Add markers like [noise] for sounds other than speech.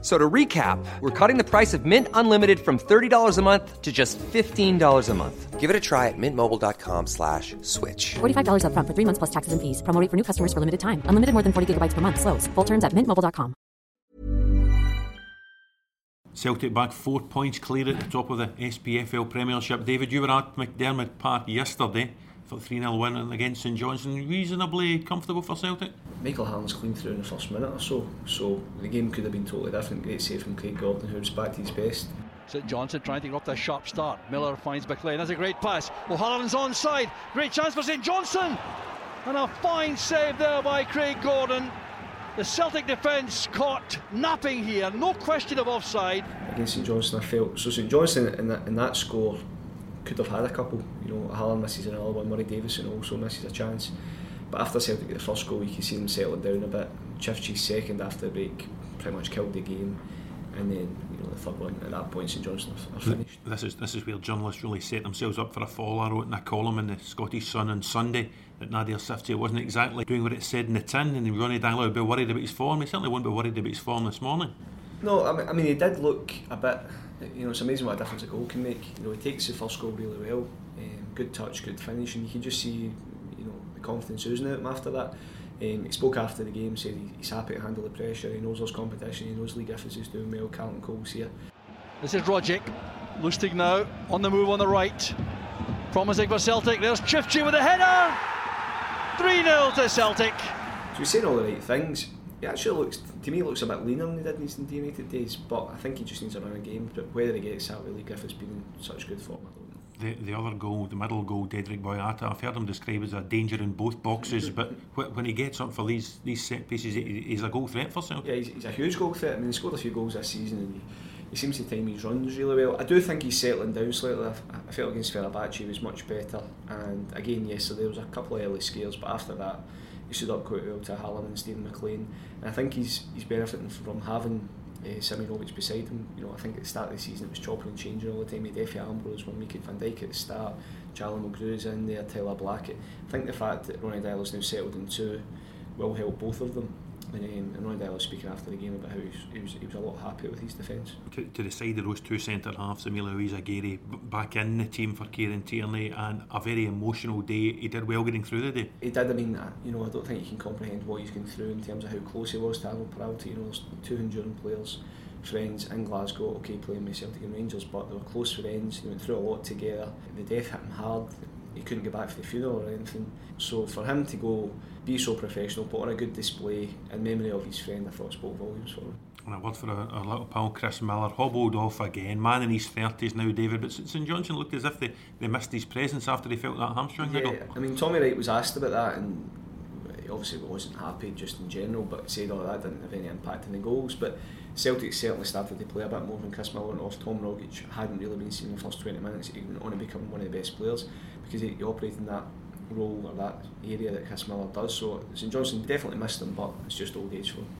So to recap, we're cutting the price of Mint Unlimited from $30 a month to just $15 a month. Give it a try at mintmobile.com slash switch. $45 upfront for three months plus taxes and fees. Promo rate for new customers for limited time. Unlimited more than 40 gigabytes per month. Slows. Full terms at mintmobile.com. Celtic back four points clear at the top of the SPFL Premiership. David, you were at McDiarmid Park yesterday for 3 0 win against St Johnstone. Reasonably comfortable for Celtic? Michael Harms clean through in the first minute or so, so the game could have been totally different. Great save from Craig Gordon, who was back to his best. St Johnstone trying to get off to a sharp start. Millar finds MacLean. That's a great pass. O'Halloran's onside. Great chance for St Johnstone. And a fine save there by Craig Gordon. The Celtic defence caught napping here. No question of offside. Against St Johnstone, I felt. So St Johnstone in that, in that score could have had a couple. You know, Hallam misses another one. Murray Davidson also misses a chance. But after Celtic get the first goal, you can see them settling down a bit. Ciftci's second after the break pretty much killed the game. And then you know the third one at that point St Johnstone are finished. This is this is where journalists really set themselves up for a fall. I wrote in a column in the Scottish Sun on Sunday that Nadir Ciftci wasn't exactly doing what it said in the tin, and Ronny Deila would be worried about his form. He certainly won't be worried about his form this morning. No, I mean, I mean he did look a bit. You know, it's amazing what a difference a goal can make. You know, he takes the first goal really well. Um, good touch, good finish, and you can just see, you know, the confidence oozing out of him after that. Um, he spoke after the game, said he's happy to handle the pressure. He knows there's competition. He knows Leigh Griffiths is doing well. Carlton Cole's here. This is Rogic. Lustig now on the move on the right. Promising for Celtic. There's Ciftci with a header. 3 0 to Celtic. So he's saying all the right things. He actually looks, to me, looks a bit leaner than he did in his United days, but I think he just needs a run of game. But whether he gets out of that with Leigh Griffiths being in such good form, I don't know. The, the other goal, the middle goal, Dedryck Boyata, I've heard him described as a danger in both boxes, [laughs] but when he gets up for these these set pieces, he, he's a goal threat for Celtic. Yeah, he's, he's a huge goal threat. I mean, he scored a few goals this season and he, he seems to time his runs really well. I do think he's settling down slightly. I, I felt against Fenerbahce he was much better. And again, yesterday there was a couple of early scares, but after that, he stood up quite well to Hallam and Steven MacLean. And I think he's he's benefiting from having uh, Simunovic beside him. You know, I think at the start of the season it was chopping and changing all the time. He had Ambrose, one Mickey Van Dijk at the start, Charlie Mulgrew's in there, Tyler Blackett. I think the fact that Ronny Deila's now settled in two will help both of them. And, um, and Ronny Deila was speaking after the game about how he was, he was, he was a lot happier with his defence. To, to the side of those two centre halves, Emilio Izaguirre b- back in the team for Kieran Tierney and a very emotional day. He did well getting through the day. He did, I mean, uh, you know, I don't think you can comprehend what he's going through in terms of how close he was to Arnold Peralta. You know, there's two Honduran players, friends in Glasgow, okay, playing with Celtic and Rangers, but they were close friends, they went through a lot together. The death hit him hard, he couldn't get back for the funeral or anything. So for him to go, be so professional, put on a good display in memory of his friend, I thought spoke volumes for him. And a word for our, our little pal Chris Millar, hobbled off again, man in his 30s now, David. But St Johnstone looked as if they, they missed his presence after they felt that hamstring Yeah, niggle. I mean, Tommy Wright was asked about that and obviously wasn't happy just in general, but said, oh, that didn't have any impact on the goals. But Celtic certainly started to play a bit more when Chris Millar went off. Tom Rogic hadn't really been seen in the first 20 minutes. He went on to become one of the best players because he, he operated in that role or that area that Chris Millar does. So St Johnstone definitely missed him, but it's just old age for him.